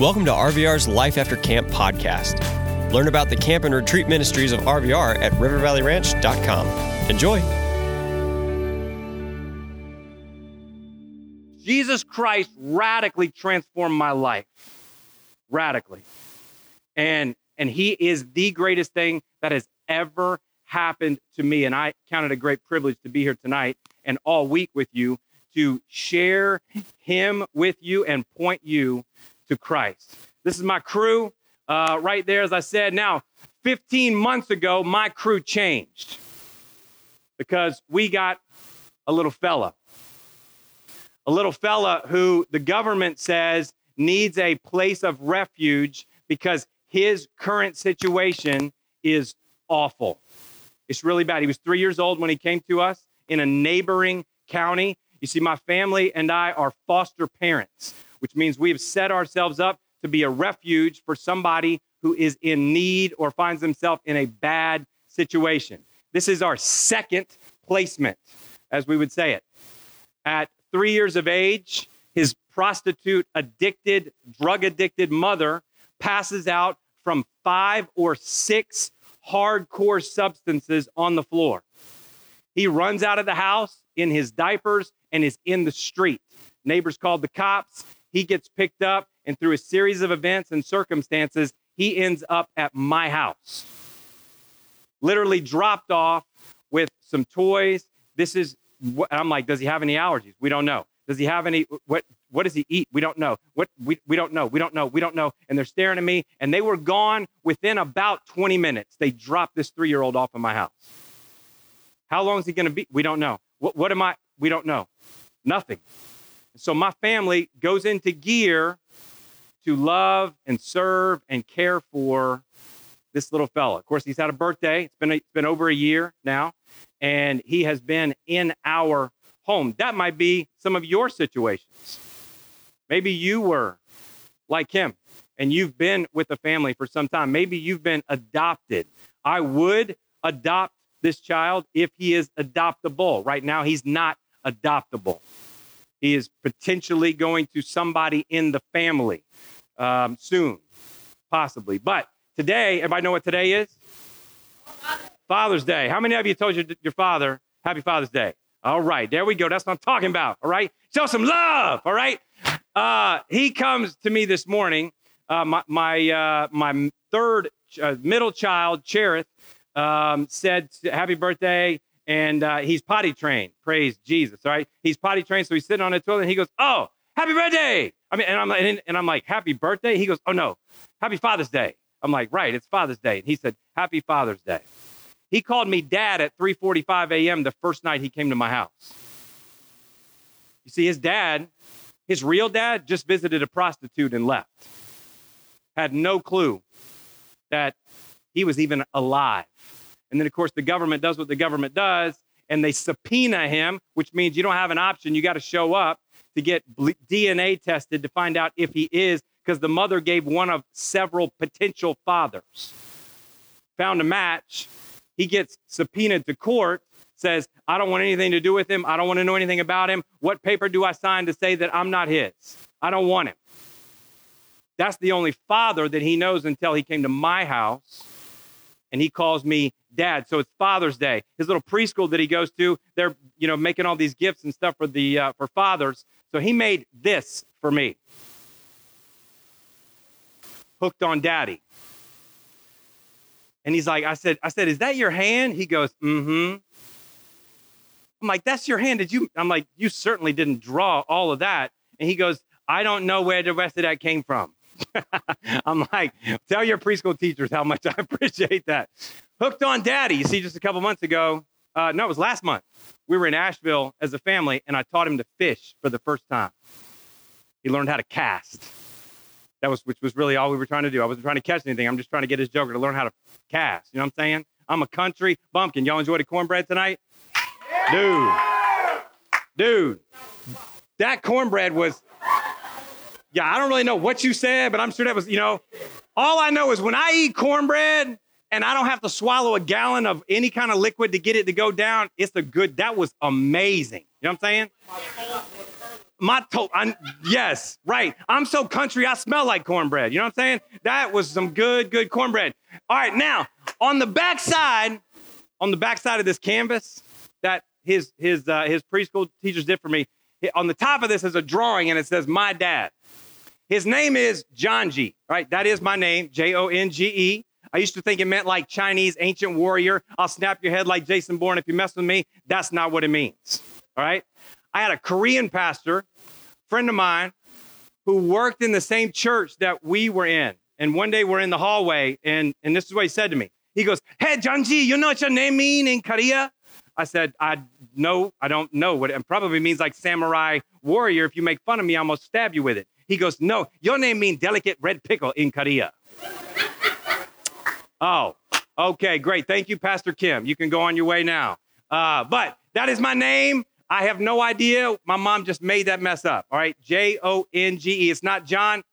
Welcome to RVR's Life After Camp podcast. Learn about the camp and retreat ministries of RVR at rivervalleyranch.com. Enjoy. Jesus Christ radically transformed my life. Radically. And and he is the greatest thing that has ever happened to me and I count it a great privilege to be here tonight and all week with you to share him with you and point you to Christ. This is my crew uh, right there, as I said. Now, 15 months ago, my crew changed because we got a little fella. A little fella who the government says needs a place of refuge because his current situation is awful. It's really bad. He was three years old when he came to us in a neighboring county. You see, my family and I are foster parents which means we have set ourselves up to be a refuge for somebody who is in need or finds themselves in a bad situation. This is our second placement, as we would say it. At three years of age, his prostitute addicted, drug addicted mother passes out from five or six hardcore substances on the floor. He runs out of the house in his diapers and is in the street. Neighbors called the cops. He gets picked up, and through a series of events and circumstances, he ends up at my house. Literally dropped off with some toys. This is what I'm like, does he have any allergies? We don't know. Does he have any what what does he eat? We don't know. What we, we don't know. We don't know. We don't know. And they're staring at me and they were gone within about 20 minutes. They dropped this 3-year-old off of my house. How long is he to be? We don't know. What what am I? We don't know. Nothing. So my family goes into gear to love and serve and care for this little fella. Of course, he's had a birthday. It's been, it's been over a year now, and he has been in our home. That might be some of your situations. Maybe you were like him and you've been with the family for some time. Maybe you've been adopted. I would adopt this child if he is adoptable. Right now, he's not adoptable. He is potentially going to somebody in the family um, soon, possibly. But today, everybody know what today is? Father's Day. How many of you told your, your father, Happy Father's Day? All right, there we go. That's what I'm talking about. All right, show some love. All right. Uh, he comes to me this morning. Uh, my my, uh, my third uh, middle child, Cherith, um, said, "Happy birthday." And uh, he's potty trained. Praise Jesus, right? He's potty trained, so he's sitting on the toilet and he goes, "Oh, happy birthday!" I mean, and I'm and, and I'm like, "Happy birthday?" He goes, "Oh no, happy Father's Day." I'm like, "Right, it's Father's Day." And he said, "Happy Father's Day." He called me dad at 3:45 a.m. the first night he came to my house. You see, his dad, his real dad, just visited a prostitute and left. Had no clue that he was even alive. And then, of course, the government does what the government does and they subpoena him, which means you don't have an option. You got to show up to get DNA tested to find out if he is, because the mother gave one of several potential fathers. Found a match. He gets subpoenaed to court, says, I don't want anything to do with him. I don't want to know anything about him. What paper do I sign to say that I'm not his? I don't want him. That's the only father that he knows until he came to my house and he calls me dad. So it's Father's Day. His little preschool that he goes to, they're you know making all these gifts and stuff for the uh, for fathers. So he made this for me. Hooked on Daddy. And he's like, I said, I said, is that your hand? He goes, mm-hmm. I'm like, that's your hand. Did you? I'm like, you certainly didn't draw all of that. And he goes, I don't know where the rest of that came from. I'm like, tell your preschool teachers how much I appreciate that. Hooked on Daddy. You see, just a couple months ago, uh, no, it was last month. We were in Asheville as a family, and I taught him to fish for the first time. He learned how to cast. That was, which was really all we were trying to do. I wasn't trying to catch anything. I'm just trying to get his joker to learn how to cast. You know what I'm saying? I'm a country bumpkin. Y'all enjoy the cornbread tonight? Dude, dude, that cornbread was yeah, I don't really know what you said, but I'm sure that was, you know, all I know is when I eat cornbread and I don't have to swallow a gallon of any kind of liquid to get it to go down, it's a good, that was amazing. You know what I'm saying? My to- I'm, yes, right. I'm so country, I smell like cornbread. You know what I'm saying? That was some good, good cornbread. All right, now on the back side, on the back side of this canvas that his his uh, his preschool teachers did for me, on the top of this is a drawing and it says my dad. His name is John G. Right, that is my name, J O N G E. I used to think it meant like Chinese ancient warrior. I'll snap your head like Jason Bourne if you mess with me. That's not what it means. All right. I had a Korean pastor, friend of mine, who worked in the same church that we were in. And one day we're in the hallway, and, and this is what he said to me. He goes, Hey, Janji, you know what your name mean in Korea? I said, I know, I don't know what it probably means like samurai warrior. If you make fun of me, I'm gonna stab you with it. He goes, No, your name means delicate red pickle in Korea. oh, okay, great. Thank you, Pastor Kim. You can go on your way now. Uh, but that is my name. I have no idea. My mom just made that mess up. All right. J O N G E. It's not John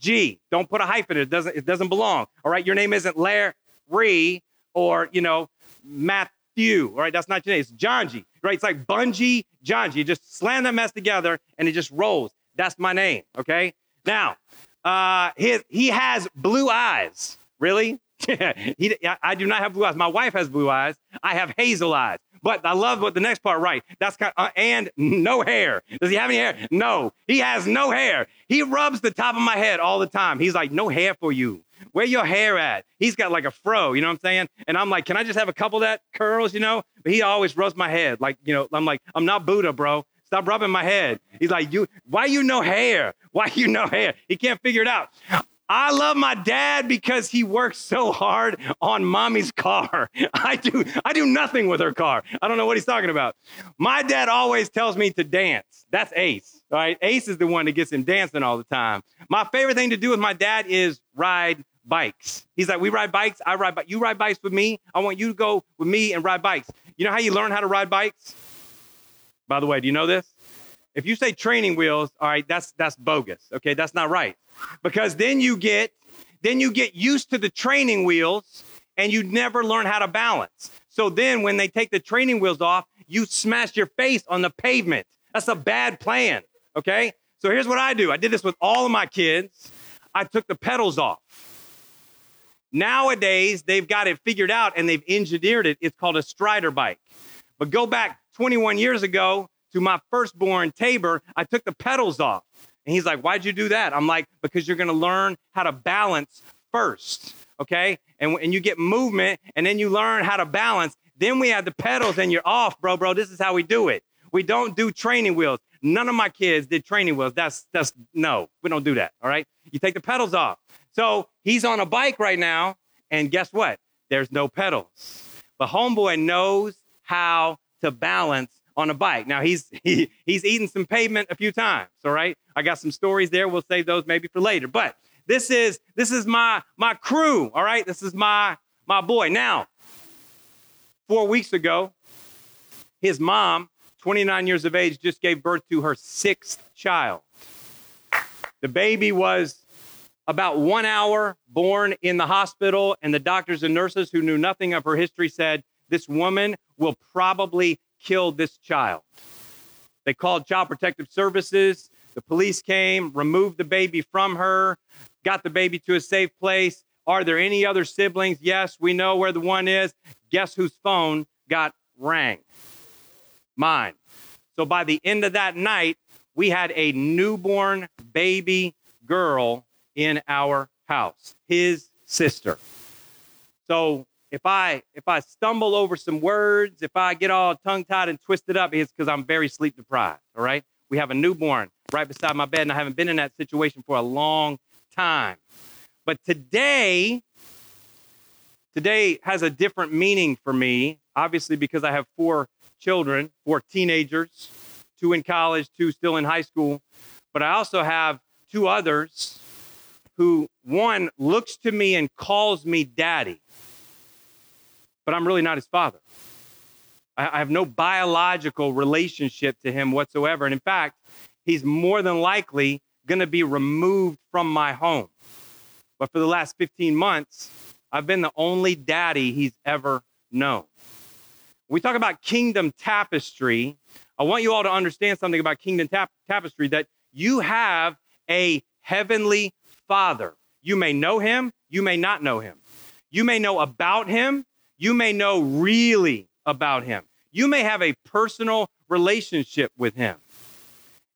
G. Don't put a hyphen. It doesn't, it doesn't belong. All right. Your name isn't Larry or, you know, Matthew. All right. That's not your name. It's John G. Right. It's like Bungie, John G. You just slam that mess together and it just rolls. That's my name. Okay. Now, uh, his, he has blue eyes. Really? he, I do not have blue eyes. My wife has blue eyes. I have hazel eyes. But I love what the next part, right? That's kind of, uh, and no hair. Does he have any hair? No, he has no hair. He rubs the top of my head all the time. He's like, no hair for you. Where your hair at? He's got like a fro, you know what I'm saying? And I'm like, can I just have a couple that curls, you know? But he always rubs my head. Like, you know, I'm like, I'm not Buddha, bro. Stop rubbing my head. He's like, you, why you no hair? Why you no hair? He can't figure it out. I love my dad because he works so hard on mommy's car. I do I do nothing with her car. I don't know what he's talking about. My dad always tells me to dance. That's Ace. Right. Ace is the one that gets him dancing all the time. My favorite thing to do with my dad is ride bikes. He's like, we ride bikes. I ride bikes. You ride bikes with me. I want you to go with me and ride bikes. You know how you learn how to ride bikes? By the way, do you know this? If you say training wheels, all right, that's that's bogus. Okay, that's not right because then you get then you get used to the training wheels and you never learn how to balance. So then when they take the training wheels off, you smash your face on the pavement. That's a bad plan, okay? So here's what I do. I did this with all of my kids. I took the pedals off. Nowadays, they've got it figured out and they've engineered it. It's called a strider bike. But go back 21 years ago to my firstborn Tabor, I took the pedals off. And he's like, Why'd you do that? I'm like, Because you're going to learn how to balance first. Okay. And, and you get movement and then you learn how to balance. Then we have the pedals and you're off, bro, bro. This is how we do it. We don't do training wheels. None of my kids did training wheels. That's, that's no, we don't do that. All right. You take the pedals off. So he's on a bike right now. And guess what? There's no pedals. But homeboy knows how to balance on a bike. Now he's he, he's eaten some pavement a few times. All right, I got some stories there. We'll save those maybe for later. But this is this is my my crew. All right, this is my my boy. Now, four weeks ago, his mom, 29 years of age, just gave birth to her sixth child. The baby was about one hour born in the hospital, and the doctors and nurses who knew nothing of her history said, This woman will probably kill this child. They called Child Protective Services. The police came, removed the baby from her, got the baby to a safe place. Are there any other siblings? Yes, we know where the one is. Guess whose phone got rang? Mine. So by the end of that night, we had a newborn baby girl in our house, his sister. So if I if I stumble over some words, if I get all tongue tied and twisted up, it's because I'm very sleep deprived. All right. We have a newborn right beside my bed, and I haven't been in that situation for a long time. But today, today has a different meaning for me, obviously, because I have four children, four teenagers, two in college, two still in high school. But I also have two others who one looks to me and calls me daddy but I'm really not his father. I, have no biological relationship to him whatsoever. And in fact, he's more than likely going to be removed from my home. But for the last 15 months, I've been the only daddy he's ever known. we talk about kingdom tapestry, I want you all to understand something about Kingdom Tap- Tapestry that you have a heavenly Father. You may know him, you may not know him. You may know about him, you may know really about him. You may have a personal relationship with him.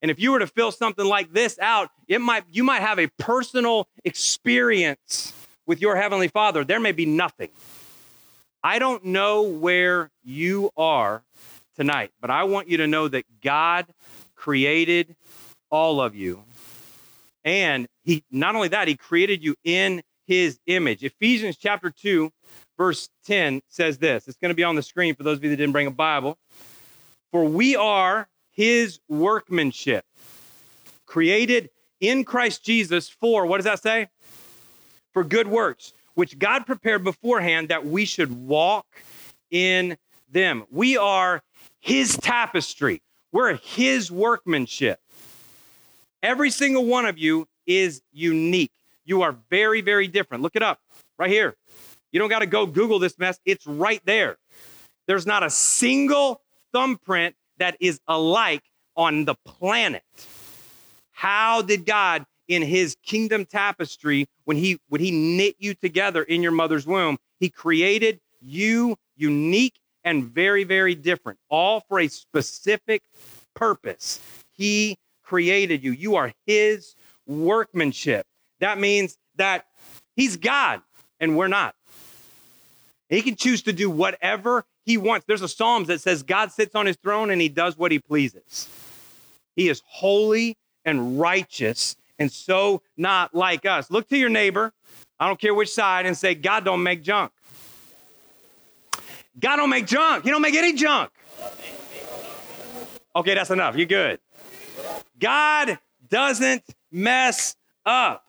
And if you were to fill something like this out, it might you might have a personal experience with your heavenly Father. There may be nothing. I don't know where you are tonight, but I want you to know that God created all of you. And he not only that, he created you in his image. Ephesians chapter 2 verse 10 says this. It's going to be on the screen for those of you that didn't bring a Bible. For we are his workmanship, created in Christ Jesus for, what does that say? For good works, which God prepared beforehand that we should walk in them. We are his tapestry, we're his workmanship. Every single one of you is unique. You are very, very different. Look it up right here. You don't got to go Google this mess, it's right there. There's not a single thumbprint that is alike on the planet. How did God in his kingdom tapestry when he when he knit you together in your mother's womb, he created you unique and very very different, all for a specific purpose. He created you. You are his workmanship. That means that he's God and we're not. He can choose to do whatever he wants. There's a Psalms that says God sits on his throne and he does what he pleases. He is holy and righteous and so not like us. Look to your neighbor, I don't care which side, and say, God don't make junk. God don't make junk. He don't make any junk. Okay, that's enough. You're good. God doesn't mess up.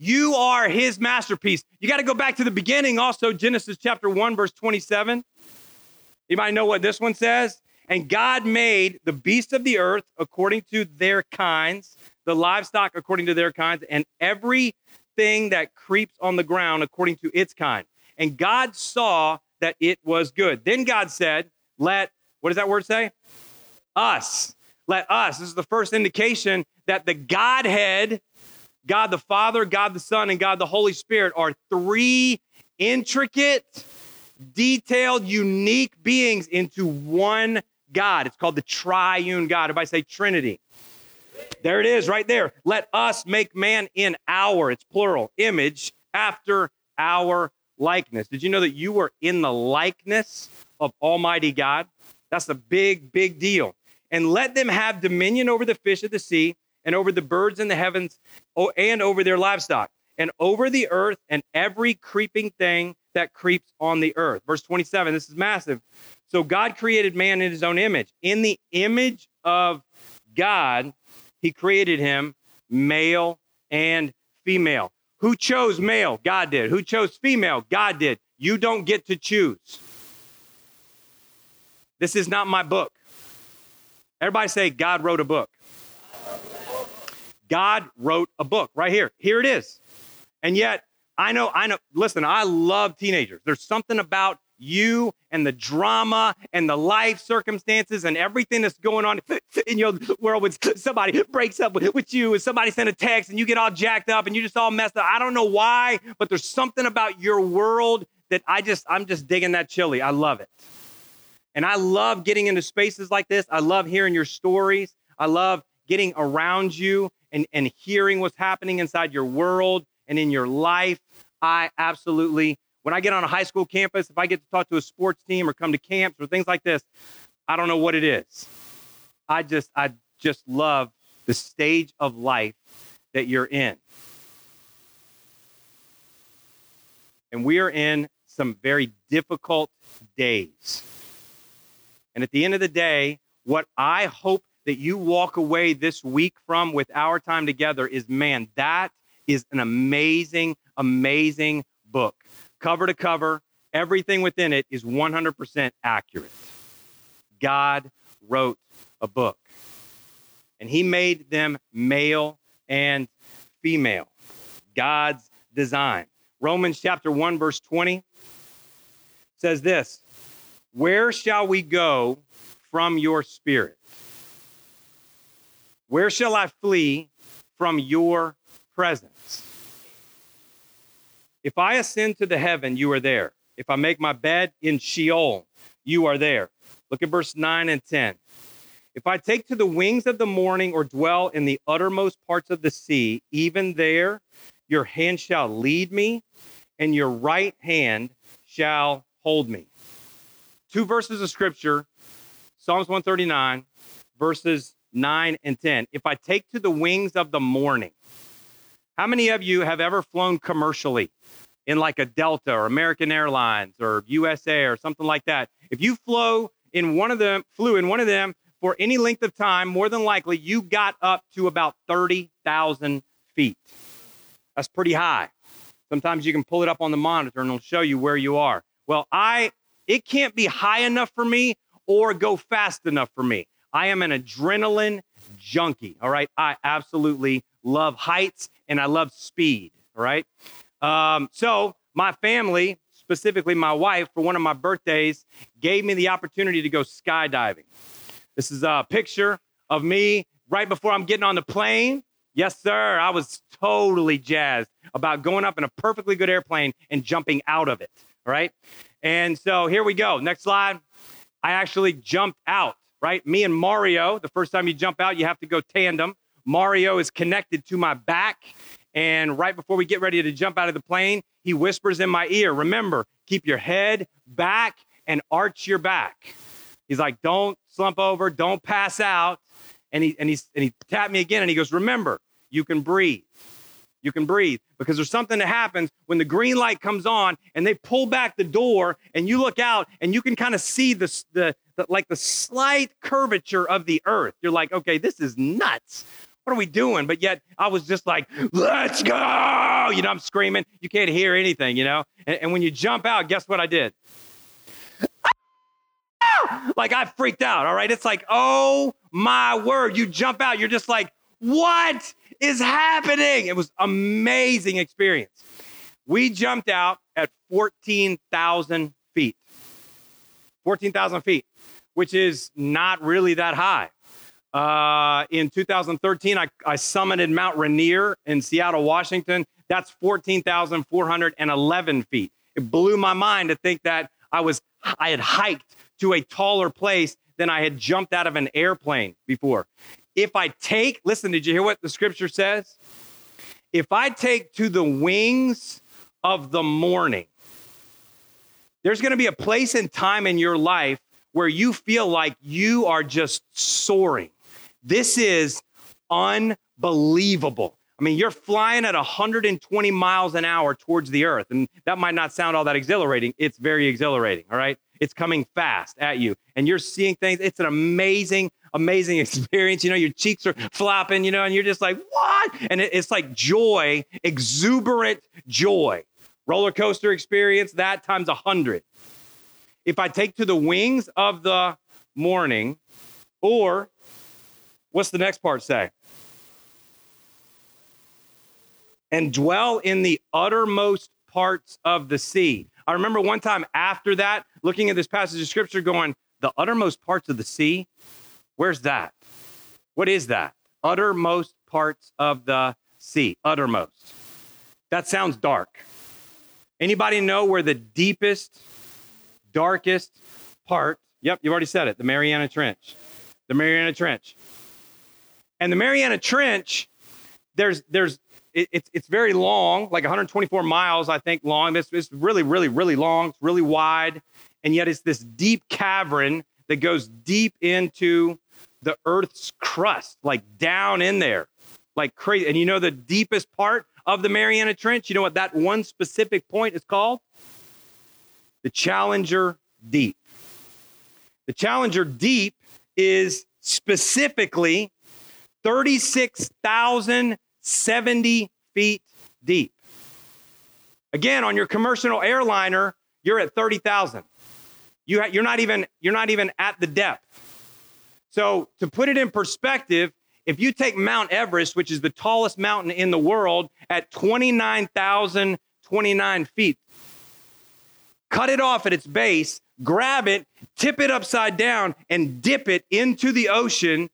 You are his masterpiece. You got to go back to the beginning also, Genesis chapter 1, verse 27. You might know what this one says. And God made the beasts of the earth according to their kinds, the livestock according to their kinds, and everything that creeps on the ground according to its kind. And God saw that it was good. Then God said, Let, what does that word say? Us. Let us. This is the first indication that the Godhead, God the Father, God the Son, and God the Holy Spirit are three intricate, detailed, unique beings into one God. It's called the triune God. Everybody say Trinity. There it is right there. Let us make man in our, it's plural, image after our likeness. Did you know that you were in the likeness of Almighty God? That's a big, big deal. And let them have dominion over the fish of the sea and over the birds in the heavens and over their livestock and over the earth and every creeping thing that creeps on the earth. Verse 27, this is massive. So God created man in his own image. In the image of God, he created him male and female. Who chose male? God did. Who chose female? God did. You don't get to choose. This is not my book. Everybody say, God wrote a book. God wrote a book right here. Here it is. And yet, I know, I know, listen, I love teenagers. There's something about you and the drama and the life circumstances and everything that's going on in your world when somebody breaks up with, you and somebody send a text and you get all jacked up and you just all messed up. I don't know why, but there's something about your world that I just, I'm just digging that chili. I love it. And I love getting into spaces like this. I love hearing your stories. I love getting around you and, and hearing what's happening inside your world and in your life. I absolutely when I get on a high school campus, if I get to talk to a sports team or come to camps or things like this, I don't know what it is. I just I just love the stage of life that you're in. And we are in some very difficult days. And at the end of the day, what I hope that you walk away this week from with our time together is man, that is an amazing, amazing book cover to cover, everything within it is 100% accurate. God wrote a book, and He made them male and female. God's design. Romans chapter 1, verse 20 says this Where shall we go from your spirit? Where shall I flee from your presence? If I ascend to the heaven, you are there. If I make my bed in Sheol, you are there. Look at verse 9 and 10. If I take to the wings of the morning or dwell in the uttermost parts of the sea, even there your hand shall lead me, and your right hand shall hold me. Two verses of scripture Psalms 139, verses 9 and 10. If I take to the wings of the morning, how many of you have ever flown commercially in like a Delta or American Airlines or USA or something like that? If you flow in one of them, flew in one of them for any length of time, more than likely you got up to about 30,000 feet. That's pretty high. Sometimes you can pull it up on the monitor and it'll show you where you are. Well, I it can't be high enough for me or go fast enough for me. I am an adrenaline junkie. All right. I absolutely love heights and I love speed. All right. Um, so, my family, specifically my wife, for one of my birthdays, gave me the opportunity to go skydiving. This is a picture of me right before I'm getting on the plane. Yes, sir. I was totally jazzed about going up in a perfectly good airplane and jumping out of it. All right. And so here we go. Next slide. I actually jumped out, right? Me and Mario, the first time you jump out, you have to go tandem. Mario is connected to my back. And right before we get ready to jump out of the plane, he whispers in my ear, remember, keep your head back and arch your back. He's like, don't slump over, don't pass out. And he and he and he tapped me again and he goes, remember, you can breathe. You can breathe because there's something that happens when the green light comes on and they pull back the door and you look out and you can kind of see the, the, the like the slight curvature of the earth. You're like, okay, this is nuts. What are we doing? But yet I was just like, let's go. You know, I'm screaming. You can't hear anything, you know? And, and when you jump out, guess what I did? like I freaked out. All right. It's like, oh my word. You jump out. You're just like, what is happening? It was amazing experience. We jumped out at 14,000 feet. 14,000 feet, which is not really that high. Uh, in 2013, I, I summited Mount Rainier in Seattle, Washington. That's 14,411 feet. It blew my mind to think that I was I had hiked to a taller place than I had jumped out of an airplane before. If I take, listen, did you hear what the scripture says? If I take to the wings of the morning, there's going to be a place and time in your life where you feel like you are just soaring. This is unbelievable. I mean, you're flying at 120 miles an hour towards the earth, and that might not sound all that exhilarating. It's very exhilarating, all right? It's coming fast at you, and you're seeing things. It's an amazing, amazing experience. You know, your cheeks are flopping, you know, and you're just like, what? And it's like joy, exuberant joy. Roller coaster experience, that times a hundred. If I take to the wings of the morning, or what's the next part say? And dwell in the uttermost parts of the sea. I remember one time after that, looking at this passage of scripture, going, the uttermost parts of the sea? Where's that? What is that? Uttermost parts of the sea. Uttermost. That sounds dark. Anybody know where the deepest, darkest part? Yep, you've already said it. The Mariana Trench. The Mariana Trench. And the Mariana Trench, there's there's it, it's it's very long, like 124 miles, I think, long. It's, it's really, really, really long. It's really wide, and yet it's this deep cavern that goes deep into the Earth's crust, like down in there, like crazy. And you know the deepest part of the Mariana Trench. You know what that one specific point is called? The Challenger Deep. The Challenger Deep is specifically 36,000 70 feet deep. Again, on your commercial airliner, you're at 30,000. You you're not even you're not even at the depth. So to put it in perspective, if you take Mount Everest, which is the tallest mountain in the world, at 29,029 feet, cut it off at its base, grab it, tip it upside down, and dip it into the ocean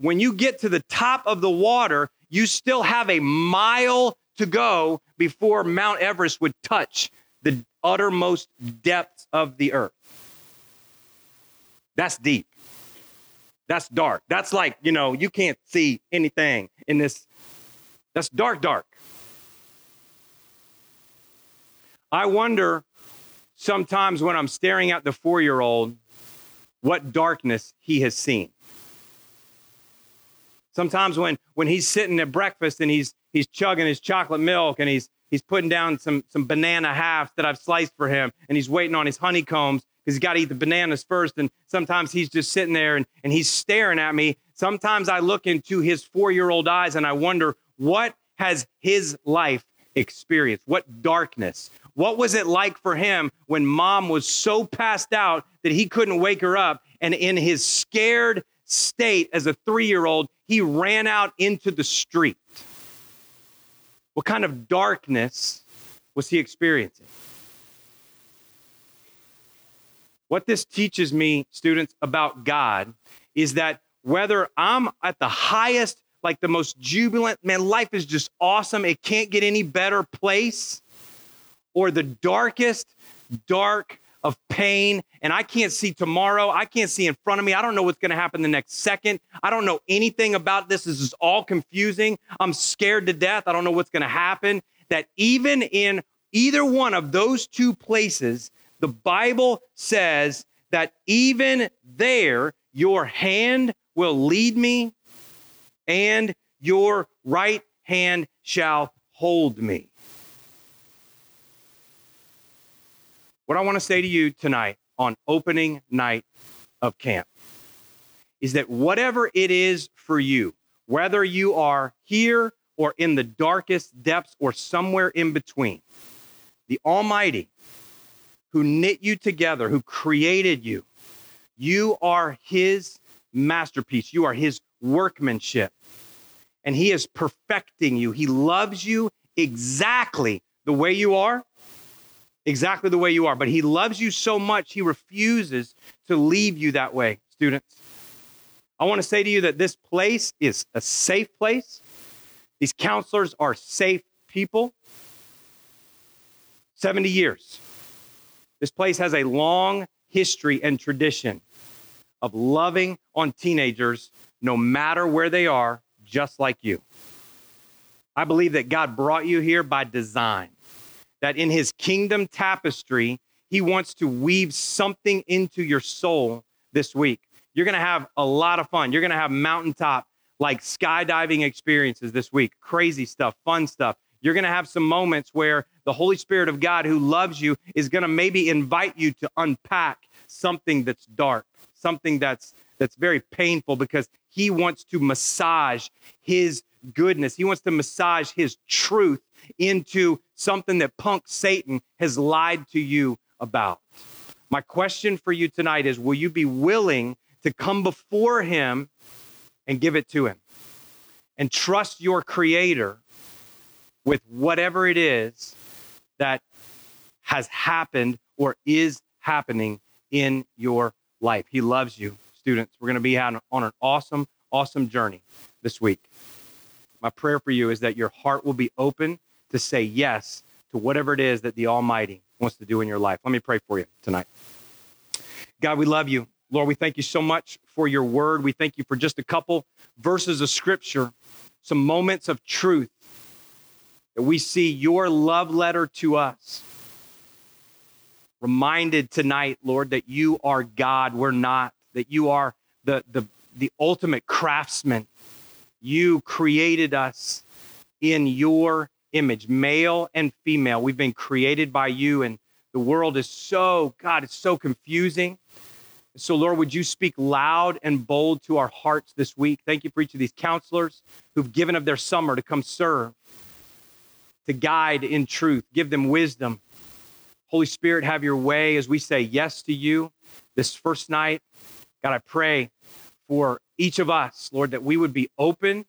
when you get to the top of the water, you still have a mile to go before Mount Everest would touch the uttermost depths of the earth. That's deep. That's dark. That's like, you know, you can't see anything in this. That's dark, dark. I wonder sometimes when I'm staring at the four year old what darkness he has seen. Sometimes when when he's sitting at breakfast and he's he's chugging his chocolate milk and he's he's putting down some some banana halves that I've sliced for him and he's waiting on his honeycombs because he's got to eat the bananas first. And sometimes he's just sitting there and, and he's staring at me. Sometimes I look into his four-year-old eyes and I wonder what has his life experienced? What darkness? What was it like for him when mom was so passed out that he couldn't wake her up? And in his scared state as a three year old, he ran out into the street. What kind of darkness was he experiencing? What this teaches me, students, about God is that whether I'm at the highest, like the most jubilant, man, life is just awesome, it can't get any better place, or the darkest, dark, of pain and I can't see tomorrow. I can't see in front of me. I don't know what's going to happen the next second. I don't know anything about this. This is all confusing. I'm scared to death. I don't know what's going to happen. That even in either one of those two places, the Bible says that even there, your hand will lead me and your right hand shall hold me. What I want to say to you tonight on opening night of camp is that whatever it is for you, whether you are here or in the darkest depths or somewhere in between, the Almighty who knit you together, who created you, you are His masterpiece. You are His workmanship. And He is perfecting you. He loves you exactly the way you are exactly the way you are. But he loves you so much, he refuses to leave you that way, students. I want to say to you that this place is a safe place. These counselors are safe people. 70 years. This place has a long history and tradition of loving on teenagers no matter where they are, just like you. I believe that God brought you here by design that in his kingdom tapestry, he wants to weave something into your soul this week. You're going to have a lot of fun. You're going to have mountaintop, like skydiving experiences this week, crazy stuff, fun stuff. You're going to have some moments where the Holy Spirit of God, who loves you, is going to maybe invite you to unpack something that's dark, something that's that's very painful because he wants to massage his goodness. He wants to massage his truth into something that punk Satan has lied to you about. My question for you tonight is Will you be willing to come before him and give it to him? And trust your creator with whatever it is that has happened or is happening in your life. He loves you, students. We're going to be on, on an awesome, awesome journey this week. My prayer for you is that your heart will be open to say yes to whatever it is that the Almighty wants to do in your life. Let me pray for you tonight. God, we love you. Lord, we thank you so much for your word. We thank you for just a couple verses of scripture, some moments of truth that we see your love letter to us. Reminded tonight, Lord, that you are God, we're not, that you are the, the, the ultimate craftsman. You created us in your image, male and female. We've been created by you, and the world is so, God, it's so confusing. So, Lord, would you speak loud and bold to our hearts this week? Thank you for each of these counselors who've given of their summer to come serve, to guide in truth, give them wisdom. Holy Spirit, have your way as we say yes to you this first night. God, I pray for each of us, Lord, that we would be open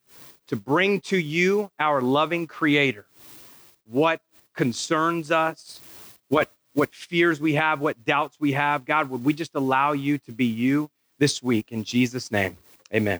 to bring to you our loving Creator what concerns us, what what fears we have, what doubts we have. God, would we just allow you to be you this week in Jesus' name? Amen.